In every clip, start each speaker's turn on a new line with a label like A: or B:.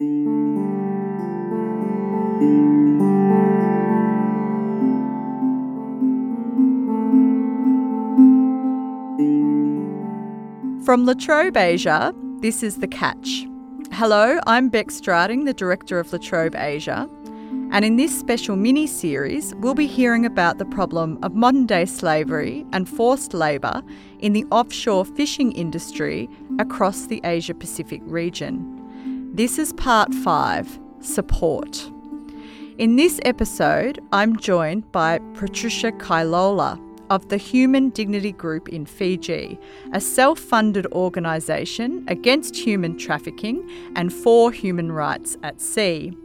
A: From La Trobe Asia, this is The Catch. Hello, I'm Bec Strating, the director of La Trobe Asia, and in this special mini series, we'll be hearing about the problem of modern day slavery and forced labour in the offshore fishing industry across the Asia Pacific region. This is part five support. In this episode, I'm joined by Patricia Kailola of the Human Dignity Group in Fiji, a self funded organisation against human trafficking and for human rights at sea.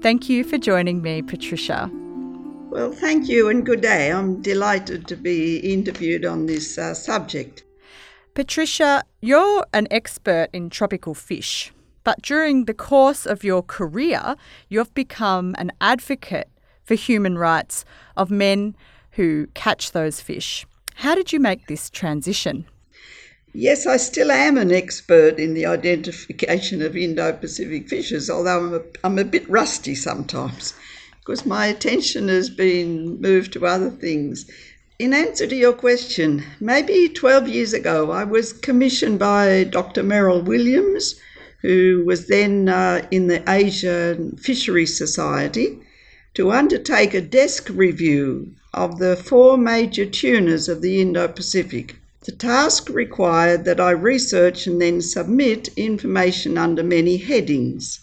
A: Thank you for joining me, Patricia.
B: Well, thank you and good day. I'm delighted to be interviewed on this uh, subject.
A: Patricia, you're an expert in tropical fish, but during the course of your career, you've become an advocate for human rights of men who catch those fish. How did you make this transition?
B: Yes, I still am an expert in the identification of Indo Pacific fishes, although I'm a, I'm a bit rusty sometimes because my attention has been moved to other things. In answer to your question, maybe 12 years ago, I was commissioned by Dr. Meryl Williams, who was then uh, in the Asian Fisheries Society, to undertake a desk review of the four major tunas of the Indo Pacific. The task required that I research and then submit information under many headings.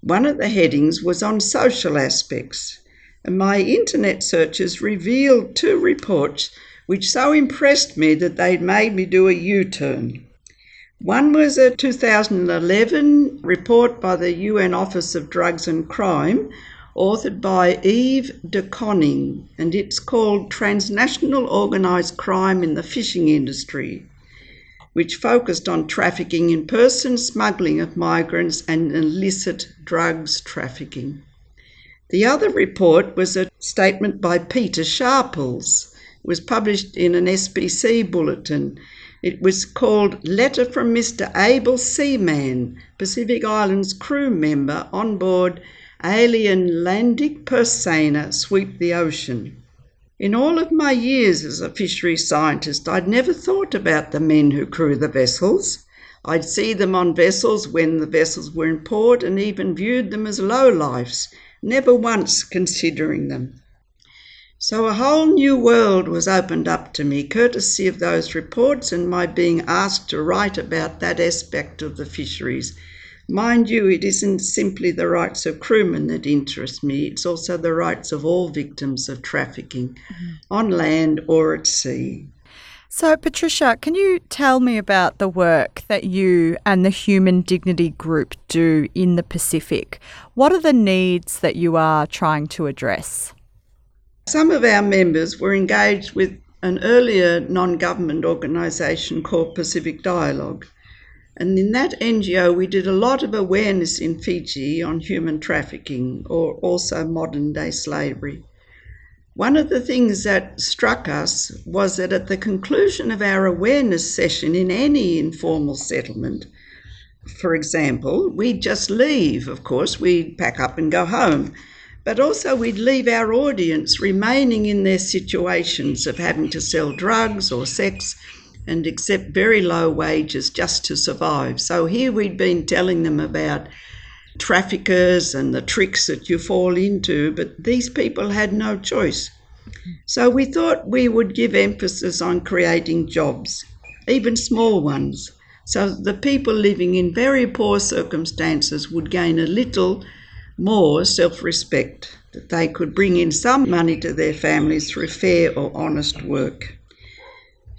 B: One of the headings was on social aspects, and my internet searches revealed two reports which so impressed me that they'd made me do a U turn. One was a 2011 report by the UN Office of Drugs and Crime authored by Eve de Coning, and it's called Transnational Organised Crime in the Fishing Industry, which focused on trafficking in persons, smuggling of migrants, and illicit drugs trafficking. The other report was a statement by Peter Sharples. Was published in an SPC bulletin. It was called Letter from Mr. Abel Seaman, Pacific Islands crew member on board alien landic Persana sweep the ocean. In all of my years as a fisheries scientist, I'd never thought about the men who crew the vessels. I'd see them on vessels when the vessels were in port and even viewed them as lowlifes, never once considering them. So a whole new world was opened up to me, courtesy of those reports and my being asked to write about that aspect of the fisheries Mind you, it isn't simply the rights of crewmen that interest me, it's also the rights of all victims of trafficking mm-hmm. on land or at sea.
A: So, Patricia, can you tell me about the work that you and the Human Dignity Group do in the Pacific? What are the needs that you are trying to address?
B: Some of our members were engaged with an earlier non government organisation called Pacific Dialogue. And in that NGO, we did a lot of awareness in Fiji on human trafficking or also modern day slavery. One of the things that struck us was that at the conclusion of our awareness session in any informal settlement, for example, we'd just leave, of course, we'd pack up and go home, but also we'd leave our audience remaining in their situations of having to sell drugs or sex and accept very low wages just to survive. So here we'd been telling them about traffickers and the tricks that you fall into, but these people had no choice. So we thought we would give emphasis on creating jobs, even small ones, so the people living in very poor circumstances would gain a little more self respect, that they could bring in some money to their families through fair or honest work.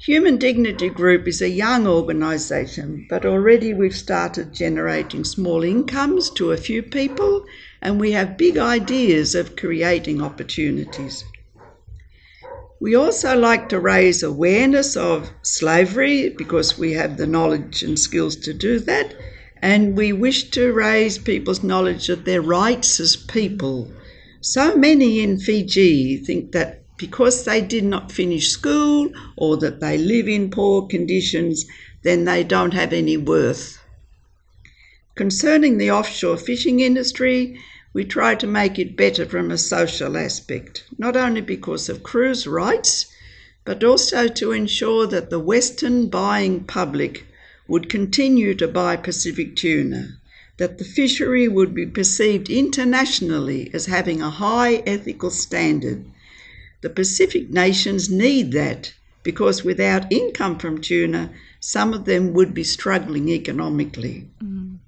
B: Human Dignity Group is a young organisation, but already we've started generating small incomes to a few people, and we have big ideas of creating opportunities. We also like to raise awareness of slavery because we have the knowledge and skills to do that, and we wish to raise people's knowledge of their rights as people. So many in Fiji think that because they did not finish school or that they live in poor conditions, then they don't have any worth. Concerning the offshore fishing industry, we try to make it better from a social aspect, not only because of crews' rights, but also to ensure that the Western buying public would continue to buy Pacific tuna, that the fishery would be perceived internationally as having a high ethical standard. The Pacific nations need that because without income from tuna, some of them would be struggling economically.
A: Mm.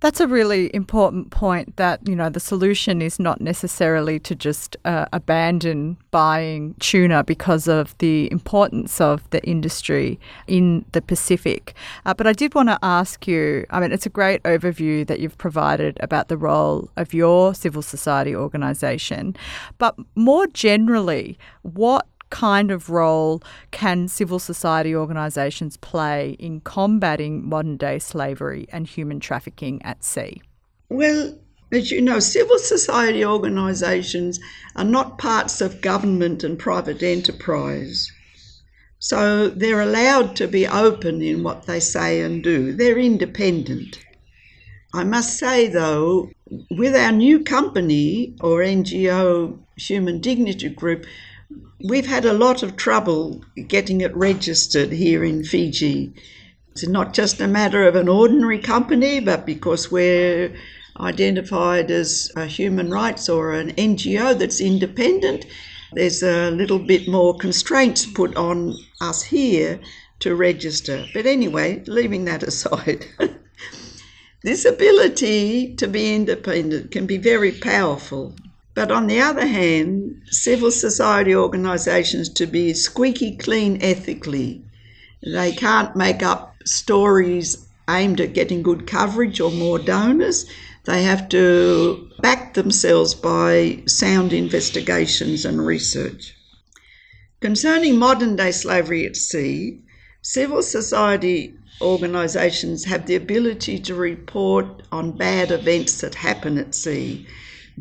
A: That's a really important point that, you know, the solution is not necessarily to just uh, abandon buying tuna because of the importance of the industry in the Pacific. Uh, but I did want to ask you I mean, it's a great overview that you've provided about the role of your civil society organisation. But more generally, what kind of role can civil society organisations play in combating modern day slavery and human trafficking at sea?
B: Well, as you know, civil society organisations are not parts of government and private enterprise. So they're allowed to be open in what they say and do. They're independent. I must say, though, with our new company or NGO Human Dignity Group, we've had a lot of trouble getting it registered here in Fiji. It's not just a matter of an ordinary company, but because we're identified as a human rights or an NGO that's independent, there's a little bit more constraints put on us here to register. But anyway, leaving that aside, this ability to be independent can be very powerful. But on the other hand, civil society organisations to be squeaky clean ethically, they can't make up stories aimed at getting good coverage or more donors. They have to back themselves by sound investigations and research. Concerning modern day slavery at sea, civil society organisations have the ability to report on bad events that happen at sea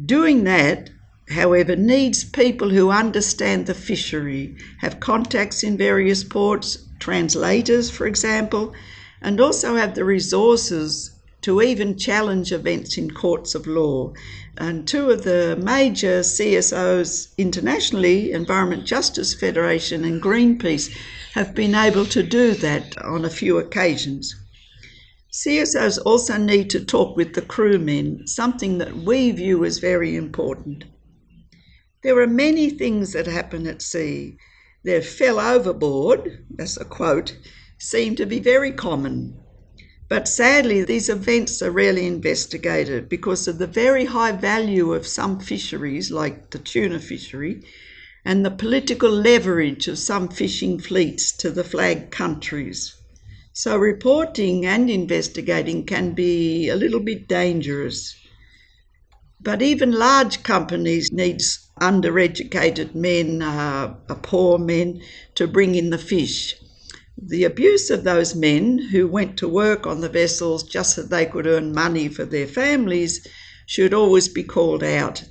B: Doing that, however, needs people who understand the fishery, have contacts in various ports, translators, for example, and also have the resources to even challenge events in courts of law. And two of the major CSOs internationally, Environment Justice Federation and Greenpeace, have been able to do that on a few occasions. CSOs also need to talk with the crewmen, something that we view as very important. There are many things that happen at sea. Their fell overboard, that's a quote, seem to be very common. But sadly, these events are rarely investigated because of the very high value of some fisheries, like the tuna fishery, and the political leverage of some fishing fleets to the flag countries. So, reporting and investigating can be a little bit dangerous. But even large companies need undereducated men, uh, poor men, to bring in the fish. The abuse of those men who went to work on the vessels just so they could earn money for their families should always be called out.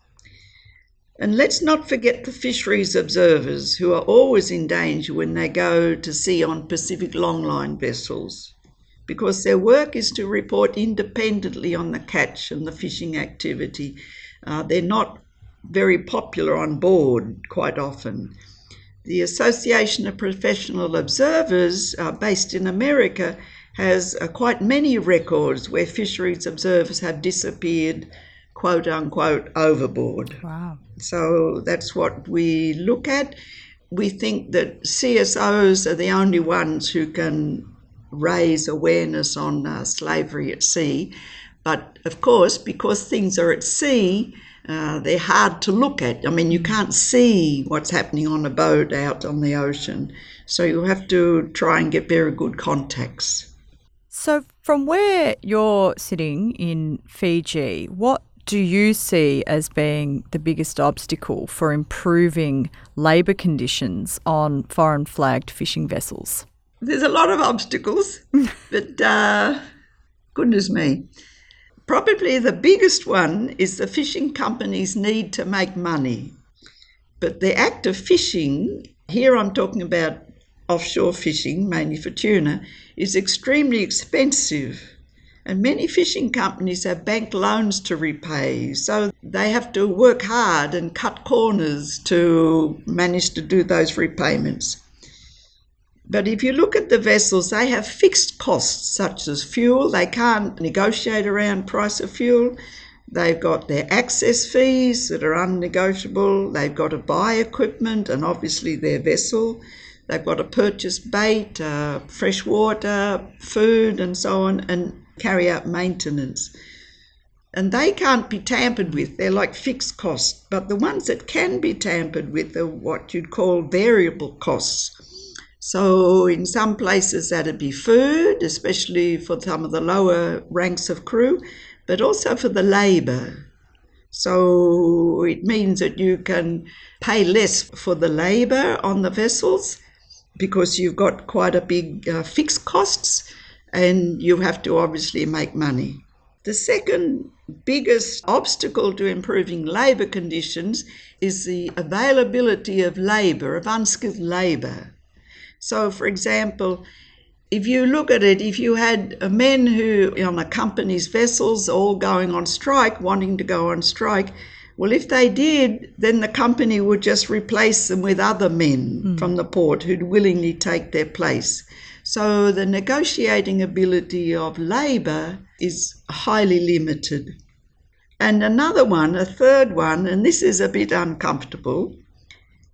B: And let's not forget the fisheries observers who are always in danger when they go to sea on Pacific longline vessels because their work is to report independently on the catch and the fishing activity. Uh, they're not very popular on board quite often. The Association of Professional Observers, uh, based in America, has uh, quite many records where fisheries observers have disappeared quote unquote overboard.
A: Wow.
B: So that's what we look at. We think that CSOs are the only ones who can raise awareness on uh, slavery at sea. But of course, because things are at sea, uh, they're hard to look at. I mean, you can't see what's happening on a boat out on the ocean. So you have to try and get very good contacts.
A: So, from where you're sitting in Fiji, what do you see as being the biggest obstacle for improving labour conditions on foreign flagged fishing vessels?
B: There's a lot of obstacles, but uh, goodness me. Probably the biggest one is the fishing companies need to make money. But the act of fishing, here I'm talking about offshore fishing, mainly for tuna, is extremely expensive And many fishing companies have bank loans to repay, so they have to work hard and cut corners to manage to do those repayments. But if you look at the vessels, they have fixed costs such as fuel. They can't negotiate around price of fuel. They've got their access fees that are unnegotiable. They've got to buy equipment and obviously their vessel. They've got to purchase bait, uh, fresh water, food, and so on, and carry out maintenance. And they can't be tampered with, they're like fixed costs. But the ones that can be tampered with are what you'd call variable costs. So, in some places, that'd be food, especially for some of the lower ranks of crew, but also for the labour. So, it means that you can pay less for the labour on the vessels because you've got quite a big uh, fixed costs and you have to obviously make money. The second biggest obstacle to improving labour conditions is the availability of labour, of unskilled labour. So, for example, if you look at it, if you had men who on a company's vessels all going on strike, wanting to go on strike, well, if they did, then the company would just replace them with other men mm. from the port who'd willingly take their place. So the negotiating ability of labour is highly limited. And another one, a third one, and this is a bit uncomfortable,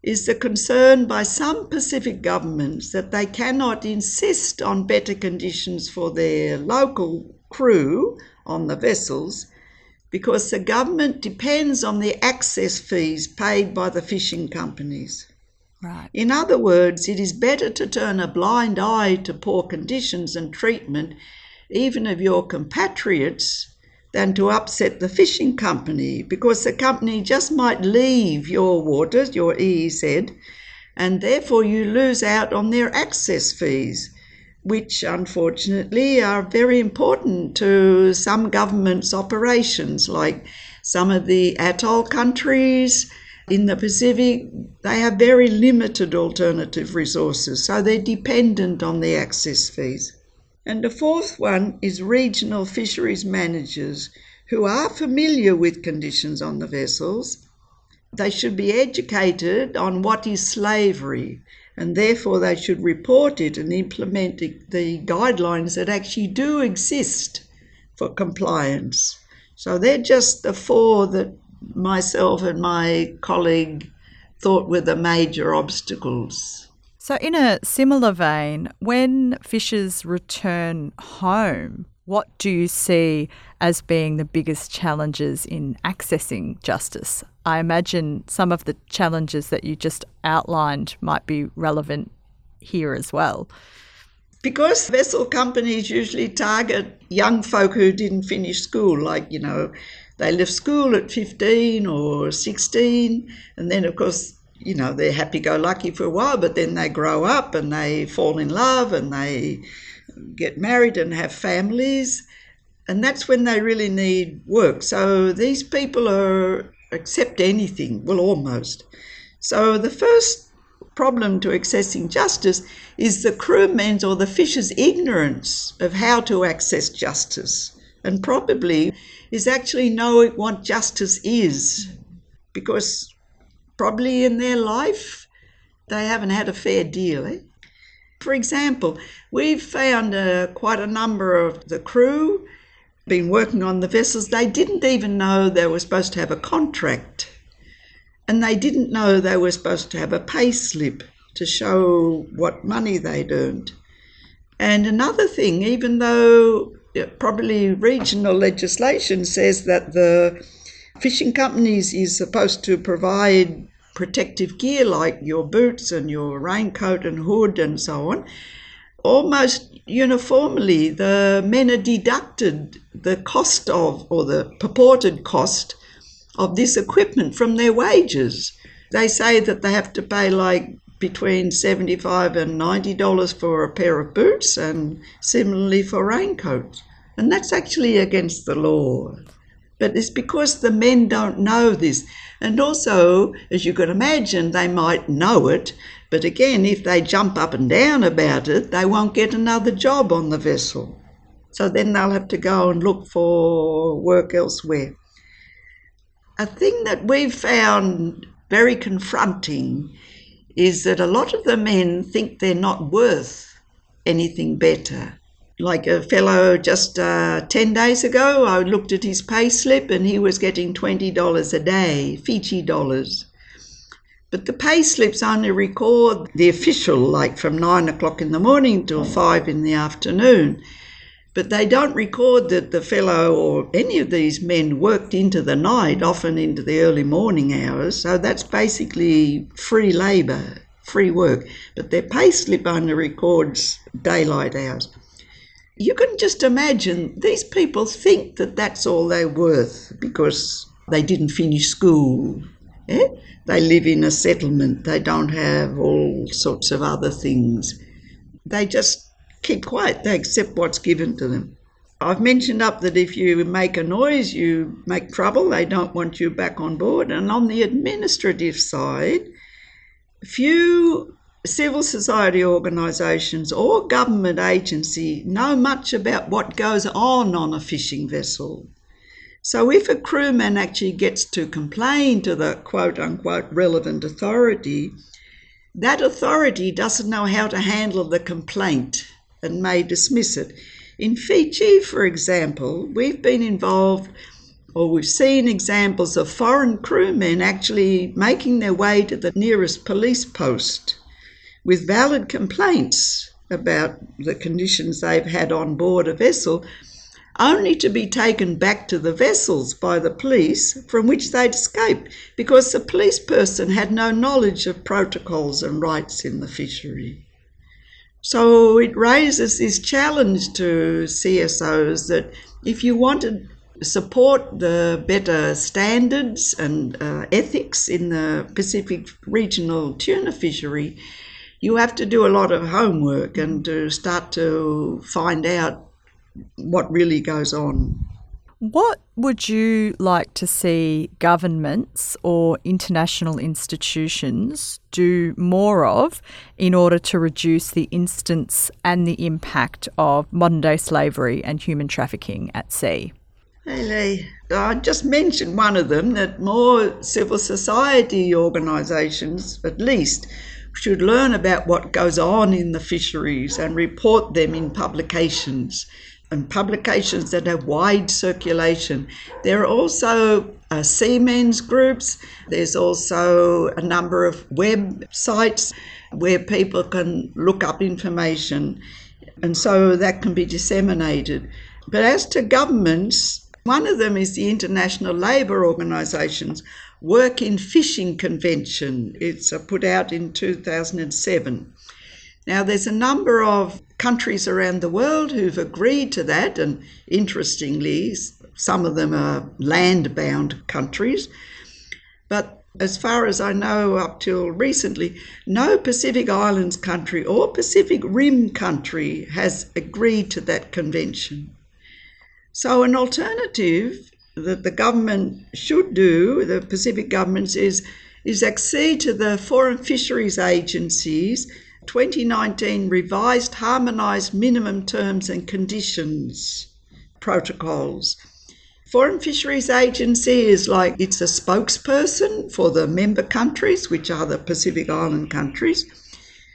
B: is the concern by some Pacific governments that they cannot insist on better conditions for their local crew on the vessels because the government depends on the access fees paid by the fishing companies.
A: Right.
B: In other words, it is better to turn a blind eye to poor conditions and treatment, even of your compatriots, than to upset the fishing company because the company just might leave your waters, your EEZ, and therefore you lose out on their access fees, which unfortunately are very important to some governments' operations, like some of the atoll countries in the Pacific, they have very limited alternative resources, so they're dependent on the access fees. And the fourth one is regional fisheries managers who are familiar with conditions on the vessels. They should be educated on what is slavery, and therefore they should report it and implement the guidelines that actually do exist for compliance. So they're just the four that myself and my colleague thought were the major obstacles.
A: So, in a similar vein, when fishers return home, what do you see as being the biggest challenges in accessing justice? I imagine some of the challenges that you just outlined might be relevant here as well.
B: Because vessel companies usually target young folk who didn't finish school, like, you know, they left school at 15 or 16, and then, of course, you know, they're happy go lucky for a while, but then they grow up and they fall in love and they get married and have families. And that's when they really need work. So these people are accept anything, well, almost. So the first problem to accessing justice is the crewmen's or the fisher's ignorance of how to access justice. And probably is actually knowing what justice is because probably in their life they haven't had a fair deal. Eh? For example, we've found uh, quite a number of the crew been working on the vessels, they didn't even know they were supposed to have a contract. And they didn't know they were supposed to have a pay slip to show what money they'd earned. And another thing, even though probably regional legislation says that the fishing companies is supposed to provide protective gear like your boots and your raincoat and hood and so on. Almost uniformly, the men are deducted the cost of, or the purported cost of this equipment from their wages. They say that they have to pay like between 75 and 90 dollars for a pair of boots and similarly for raincoats and that's actually against the law but it's because the men don't know this and also as you can imagine they might know it but again if they jump up and down about it they won't get another job on the vessel So then they'll have to go and look for work elsewhere. A thing that we've found very confronting is that a lot of the men think they're not worth anything better. Like a fellow just uh, 10 days ago, I looked at his pay slip and he was getting $20 a day, Fiji dollars. But the pay slips only record the official, like from nine o'clock in the morning till five in the afternoon. But they don't record that the fellow or any of these men worked into the night, often into the early morning hours. So that's basically free labour, free work. But their pay slip only records daylight hours. You can just imagine these people think that that's all they're worth because they didn't finish school. Eh? They live in a settlement. They don't have all sorts of other things. They just keep quiet. They accept what's given to them. I've mentioned up that if you make a noise, you make trouble. They don't want you back on board. And on the administrative side, few civil society organisations or government agency know much about what goes on on a fishing vessel. So if a crewman actually gets to complain to the quote unquote relevant authority, that authority doesn't know how to handle the complaint and may dismiss it. In Fiji, for example, we've been involved or we've seen examples of foreign crewmen actually making their way to the nearest police post with valid complaints about the conditions they've had on board a vessel only to be taken back to the vessels by the police from which they'd escaped because the police person had no knowledge of protocols and rights in the fishery. So it raises this challenge to CSOs that if you want to support the better standards and uh, ethics in the Pacific regional tuna fishery, you have to do a lot of homework and to start to find out what really goes on.
A: What would you like to see governments or international institutions do more of in order to reduce the instance and the impact of modern day slavery and human trafficking at sea?
B: Lee, I just mentioned one of them that more civil society organisations, at least, should learn about what goes on in the fisheries and report them in publications and publications that have wide circulation. There are also uh, seamen's groups. There's also a number of websites where people can look up information, and so that can be disseminated. But as to governments, one of them is the International Labour Organisation's Work in Fishing Convention. It's uh, put out in 2007. Now, there's a number of countries around the world who've agreed to that, and interestingly, some of them are land bound countries. But as far as I know, up till recently, no Pacific Islands country or Pacific Rim country has agreed to that convention. So, an alternative that the government should do, the Pacific governments, is, is accede to the Forum Fisheries Agency's 2019 revised harmonised minimum terms and conditions protocols. Forum Fisheries Agency is like it's a spokesperson for the member countries, which are the Pacific Island countries.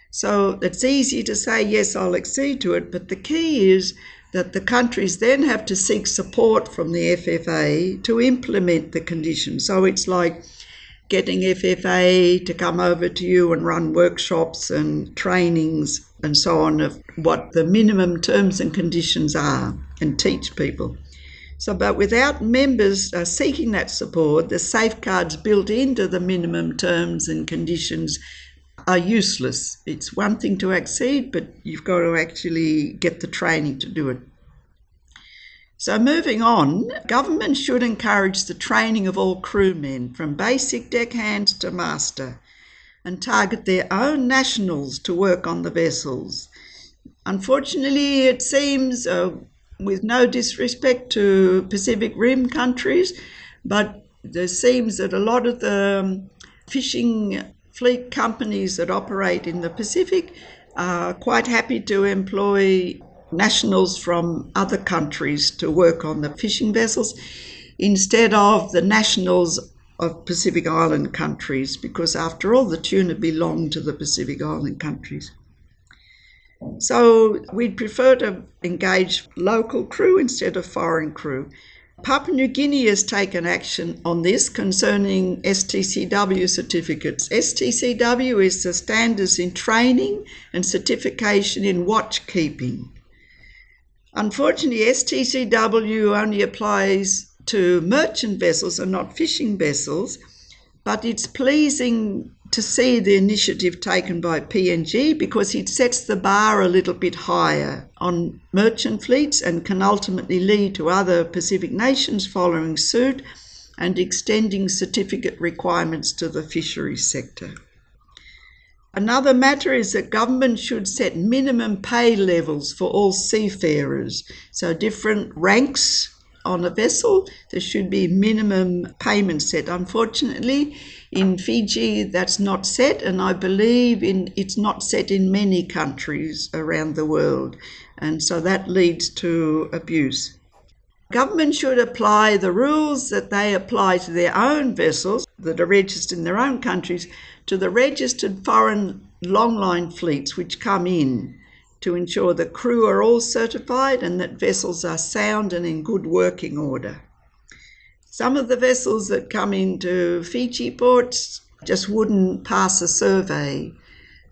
B: So it's easy to say, yes, I'll accede to it, but the key is that the countries then have to seek support from the FFA to implement the conditions. So it's like getting FFA to come over to you and run workshops and trainings and so on of what the minimum terms and conditions are and teach people. So, but without members uh, seeking that support, the safeguards built into the minimum terms and conditions are useless. It's one thing to accede, but you've got to actually get the training to do it. So, moving on, government should encourage the training of all crewmen from basic deckhands to master and target their own nationals to work on the vessels. Unfortunately, it seems, uh, with no disrespect to Pacific Rim countries, but there seems that a lot of the um, fishing fleet companies that operate in the Pacific are quite happy to employ nationals from other countries to work on the fishing vessels instead of the nationals of Pacific Island countries, because after all, the tuna belong to the Pacific Island countries. So we'd prefer to engage local crew instead of foreign crew. Papua New Guinea has taken action on this concerning STCW certificates. STCW is the standards in training and certification in watch keeping. Unfortunately, STCW only applies to merchant vessels and not fishing vessels, but it's pleasing to see the initiative taken by PNG because it sets the bar a little bit higher on merchant fleets and can ultimately lead to other Pacific nations following suit and extending certificate requirements to the fisheries sector. Another matter is that government should set minimum pay levels for all seafarers. So, different ranks on a vessel, there should be minimum payment set. Unfortunately, in Fiji, that's not set, and I believe in it's not set in many countries around the world, and so that leads to abuse. Government should apply the rules that they apply to their own vessels that are registered in their own countries to the registered foreign longline fleets which come in to ensure the crew are all certified and that vessels are sound and in good working order. Some of the vessels that come into Fiji ports just wouldn't pass a survey,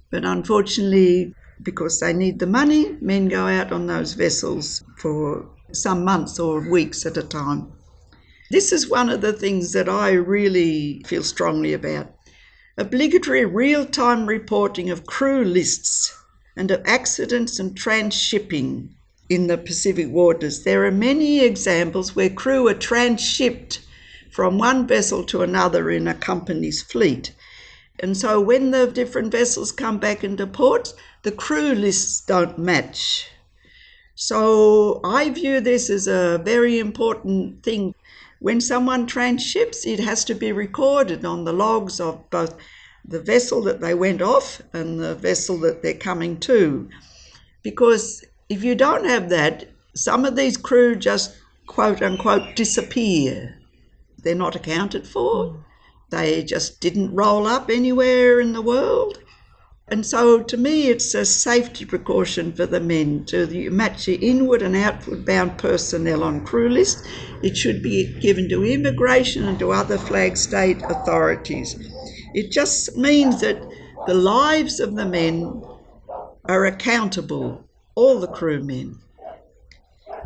B: but unfortunately, because they need the money, men go out on those vessels for some months or weeks at a time. This is one of the things that I really feel strongly about. Obligatory real time reporting of crew lists and of accidents and transshipping in the Pacific waters. There are many examples where crew are transshipped from one vessel to another in a company's fleet. And so when the different vessels come back into port, the crew lists don't match. So I view this as a very important thing. When someone transships, it has to be recorded on the logs of both the vessel that they went off and the vessel that they're coming to. Because if you don't have that, some of these crew just quote unquote disappear. They're not accounted for. Mm. They just didn't roll up anywhere in the world. And so to me, it's a safety precaution for the men to match the inward and outward bound personnel on crew list. It should be given to immigration and to other flag state authorities. It just means that the lives of the men are accountable, all the crewmen.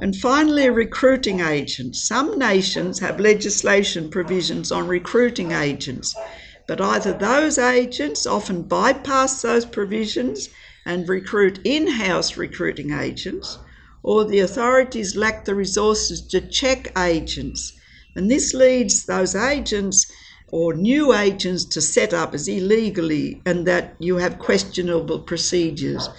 B: And finally, recruiting agents. Some nations have legislation provisions on recruiting agents, but either those agents often bypass those provisions and recruit in house recruiting agents, or the authorities lack the resources to check agents. And this leads those agents or new agents to set up as illegally and that you have questionable procedures.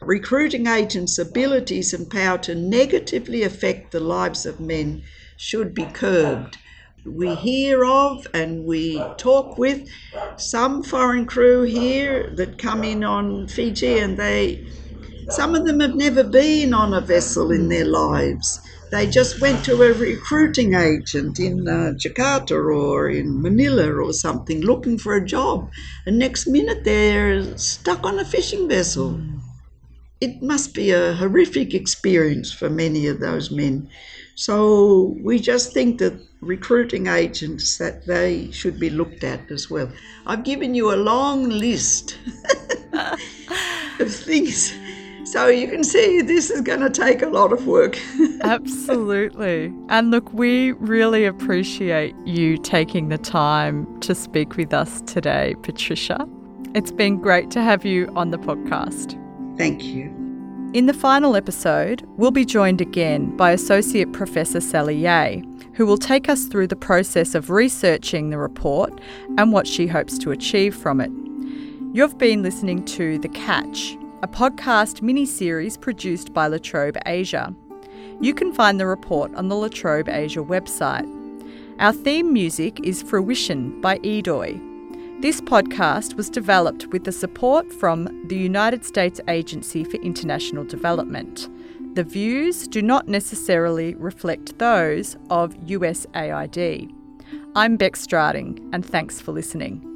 B: Recruiting agents' abilities and power to negatively affect the lives of men should be curbed. We hear of and we talk with some foreign crew here that come in on Fiji and they some of them have never been on a vessel in their lives they just went to a recruiting agent in uh, Jakarta or in Manila or something looking for a job. And next minute they're stuck on a fishing vessel. It must be a horrific experience for many of those men. So we just think that recruiting agents that they should be looked at as well. I've given you a long list of things so you can see this is going to take a lot of work.
A: Absolutely. And look, we really appreciate you taking the time to speak with us today, Patricia. It's been great to have you on the podcast.
B: Thank you.
A: In the final episode, we'll be joined again by Associate Professor Sallie Yea, who will take us through the process of researching the report and what she hopes to achieve from it. You've been listening to The Catch a podcast mini series produced by La Trobe Asia. You can find the report on the La Trobe Asia website. Our theme music is Fruition by Edoy. This podcast was developed with the support from the United States Agency for International Development. The views do not necessarily reflect those of USAID. I'm Bec Strating, and thanks for listening.